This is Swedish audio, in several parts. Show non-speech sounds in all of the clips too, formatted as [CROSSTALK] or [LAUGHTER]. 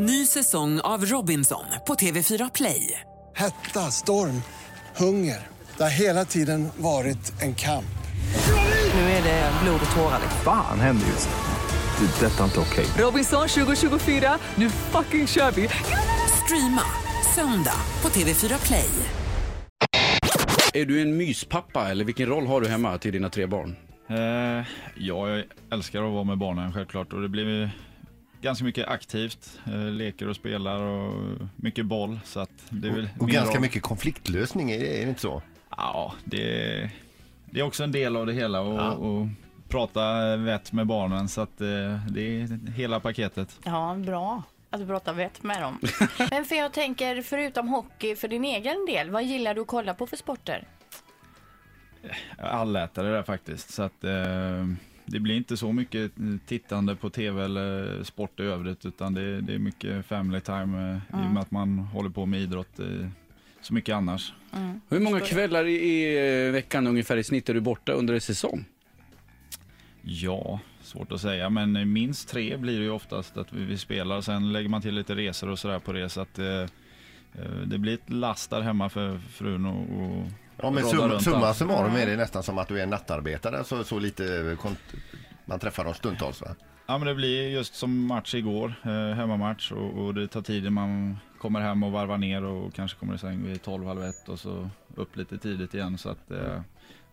Ny säsong av Robinson på TV4 Play. Hetta, storm, hunger. Det har hela tiden varit en kamp. Nu är det blod och tårar. Fan händer just nu. Det. är Detta är inte okej. Robinson 2024, nu fucking kör vi! Streama söndag på TV4 Play. Är du en myspappa eller vilken roll har du hemma till dina tre barn? Eh, ja, jag älskar att vara med barnen självklart och det blir ganska mycket aktivt. Eh, leker och spelar och mycket boll. Så att det är väl Och min ganska roll. mycket konfliktlösning, är det, är det inte så? Ja, det, det är också en del av det hela och, och prata vett med barnen så att eh, det är hela paketet. Ja, bra att du pratar vett med dem. [LAUGHS] Men för jag tänker, förutom hockey, för din egen del, vad gillar du att kolla på för sporter? Allätare där faktiskt så att eh, det blir inte så mycket tittande på tv eller sport i övrigt utan det, det är mycket family time eh, i och med att man håller på med idrott eh, så mycket annars. Hur många kvällar i, i eh, veckan ungefär i snitt är du borta under en säsong? Ja, svårt att säga, men minst tre blir det ju oftast att vi, vi spelar. Sen lägger man till lite resor och sådär på det, så att eh, det blir ett last där hemma för frun och, och Ja, men rodda summa, summarum är det nästan som att du är en nattarbetare, så, så lite man träffar dem stundtals va? Ja, men det blir just som match igår, eh, hemmamatch och, och det tar tid man kommer hem och varvar ner och kanske kommer i säng vid 12, halv ett och så upp lite tidigt igen. Så att eh,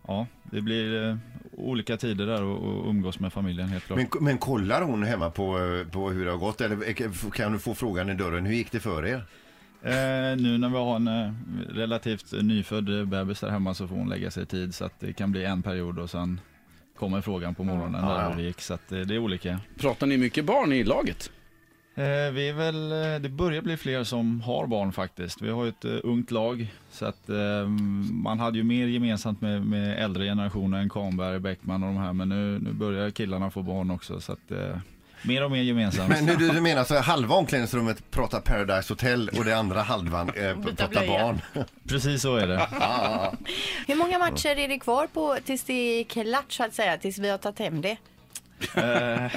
ja, det blir eh, olika tider där och, och umgås med familjen helt klart. Men, men kollar hon hemma på, eh, på hur det har gått? Eller kan du få frågan i dörren, hur gick det för er? Eh, nu när vi har en eh, relativt nyfödd bebis där hemma så får hon lägga sig i tid så att det kan bli en period och sen kommer frågan på morgonen Ja, där ja. hur det gick. Så att eh, det är olika. Pratar ni mycket barn i laget? Eh, vi är väl, eh, det börjar bli fler som har barn faktiskt. Vi har ju ett eh, ungt lag så att eh, man hade ju mer gemensamt med, med äldre generationer än Kahnberg, Bäckman och de här men nu, nu börjar killarna få barn också så att eh, mer och mer gemensamt. Men nu, du, du menar så här, halva omklädningsrummet pratar Paradise Hotel och det andra halvan eh, pratar blöja. barn? Precis så är det. [LAUGHS] Hur många matcher är det kvar på tills det är klart så att säga, tills vi har tagit hem det? Eh,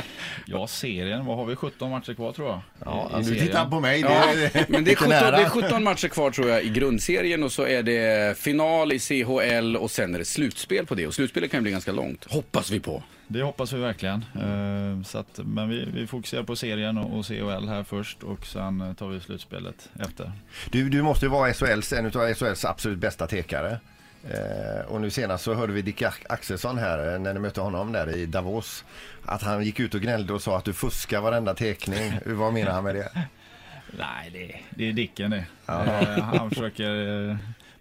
ja, serien, vad har vi? 17 matcher kvar tror jag. Ja, i du serien. tittar på mig. Det Ja, är, men det är, lite 17, nära. det är 17 matcher kvar tror jag i grundserien och så är det final i CHL och sen är det slutspel på det. Och slutspelet kan ju bli ganska långt, hoppas vi på. Det hoppas vi verkligen. Eh, så att, men vi, vi fokuserar på serien och, och CHL här först och sen eh, tar vi slutspelet efter. Du, du måste ju vara SHLs, en av SHLs absolut bästa tekare. Eh, och nu senast så hörde vi Dick Axelsson här eh, när ni mötte honom där i Davos. Att han gick ut och gnällde och sa att du fuskar varenda tekning. Vad menar han med det? [LAUGHS] Nej, det, det är Dicken det. Eh, han försöker eh,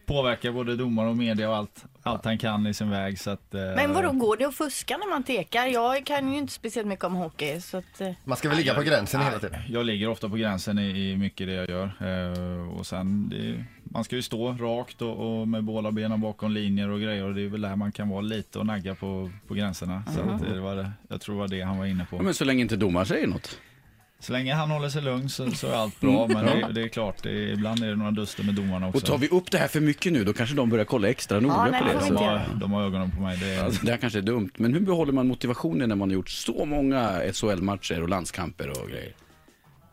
påverka både domare och media och allt, allt han kan i sin väg. Så att, eh, Men vadå, går det att fuska när man tekar? Jag kan ju inte speciellt mycket om hockey så att... eh, Man ska väl ligga på gränsen hela tiden. Jag ligger ofta på gränsen i, i mycket det jag gör. Eh, och sen, det, man ska ju stå rakt och, och med båda benen bakom linjer och grejer och det är väl där man kan vara lite och nagga på, på gränserna. Så att det var det, jag tror det var det han var inne på. Ja, men så länge inte domaren säger något. Så länge han håller sig lugn så, så är allt bra. Men det, det är klart, det är, ibland är det några duster med domarna också. Och tar vi upp det här för mycket nu, då kanske de börjar kolla extra noga nej, på det det. får vi Så. inte de, göra. har, de har ögonen på mig. Det är, Alltså, det här kanske är dumt, men hur behåller man motivationen när man har gjort så många SHL-matcher och landskamper och grejer?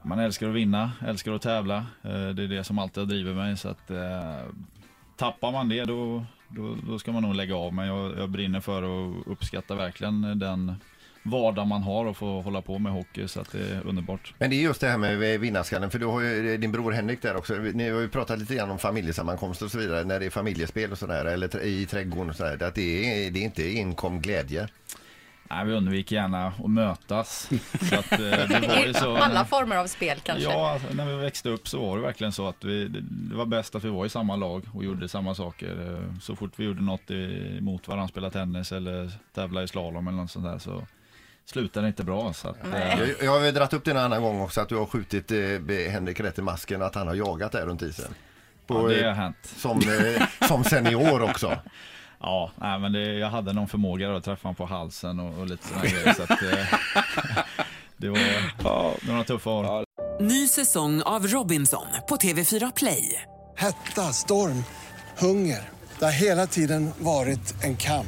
Man älskar att vinna, älskar att tävla. Eh, Det är det som alltid har drivit mig. Så att, eh, tappar man det då, då, då ska man nog lägga av. Men jag, jag brinner för och uppskattar verkligen den vardag man har och få hålla på med hockey. Så att det är underbart. Men det är just det här med vinnarskallen, för du har ju din bror Henrik där också. Ni har ju pratat lite grann om familjesammankomster och så vidare, när det är familjespel och sådär, eller i trädgården och sådär. Att det är, det är inte enkom glädje. Nej, vi undviker gärna att mötas. Så att, eh, det var ju så, Alla former av spel kanske? Ja, alltså, när vi växte upp så var det verkligen så att vi, det, det var bäst att vi var i samma lag och gjorde samma saker. Eh, Så fort vi gjorde något emot varandra, spela tennis eller tävla i slalom eller något sånt där så slutade det inte bra. Så att, eh, Jag, jag har ju dragit upp det en annan gång också, att du har skjutit eh, Henrik rätt i masken att han har jagat där runt isen. ja, På, det har eh, hänt. som, eh, som senior också. [LAUGHS] Ja, nej, men det, jag hade någon förmåga då, att träffa honom på halsen och, och lite sådana grejer. Så att, eh, [LAUGHS] det var några tuffa år. Ny säsong av Robinson på TV4 Play. Hetta, storm, hunger. Det har hela tiden varit en kamp.